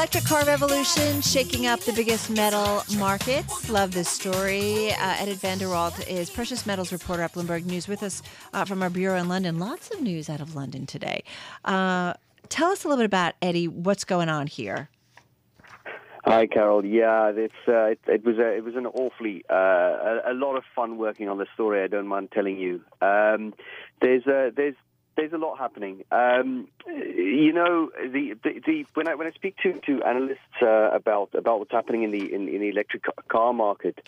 electric car revolution shaking up the biggest metal markets. Love this story. Uh, Eddie van der Walt is precious metals reporter at Bloomberg News with us uh, from our bureau in London. Lots of news out of London today. Uh, tell us a little bit about Eddie. What's going on here? Hi, Carol. Yeah, it's uh, it, it, was a, it was an awfully uh, a, a, lot of fun working on this story. I don't mind telling you. Um, there's a, there's there's a lot happening. Um, you know, the, the, the, when I when I speak to to analysts uh, about about what's happening in the in, in the electric car market,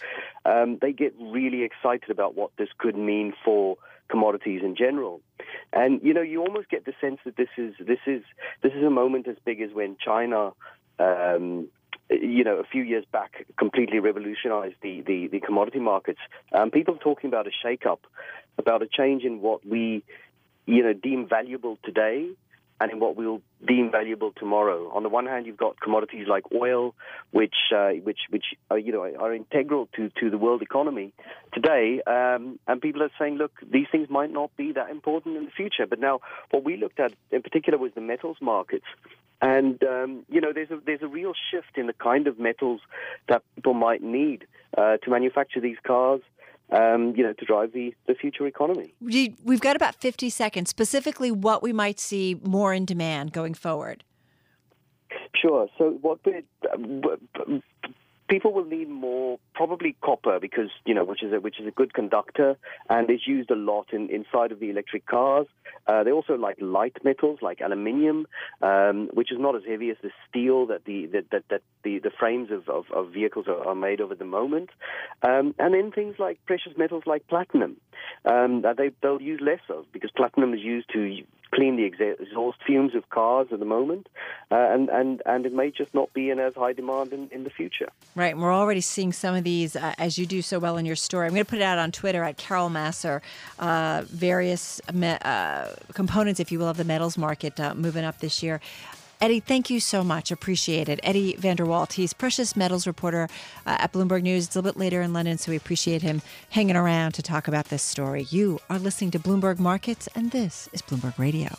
um, they get really excited about what this could mean for commodities in general. And you know, you almost get the sense that this is this is this is a moment as big as when China. Um, you know, a few years back, completely revolutionized the, the, the commodity markets. Um, people are talking about a shake-up, about a change in what we you know, deem valuable today and in what we'll deem valuable tomorrow. On the one hand, you've got commodities like oil, which uh, which which are, you know are integral to, to the world economy today, um, and people are saying, look, these things might not be that important in the future. But now, what we looked at in particular was the metals markets. And um, you know, there's a there's a real shift in the kind of metals that people might need uh, to manufacture these cars, um, you know, to drive the, the future economy. We've got about 50 seconds, specifically what we might see more in demand going forward. Sure. So what we, people will need more, probably copper, because you know, which is a, which is a good conductor and is used a lot in, inside of the electric cars. Uh, they also like light metals like aluminium, um, which is not as heavy as the steel that the that, that, that the, the frames of, of, of vehicles are, are, made of at the moment. Um, and then things like precious metals like platinum um, that they they'll use less of because platinum is used to exhaust fumes of cars at the moment, uh, and, and, and it may just not be in as high demand in, in the future. Right, and we're already seeing some of these, uh, as you do so well in your story. I'm going to put it out on Twitter at Carol Massar, uh, various me- uh, components, if you will, of the metals market uh, moving up this year. Eddie, thank you so much. Appreciate it. Eddie van der Walt, he's precious metals reporter uh, at Bloomberg News. It's a little bit later in London, so we appreciate him hanging around to talk about this story. You are listening to Bloomberg Markets, and this is Bloomberg Radio.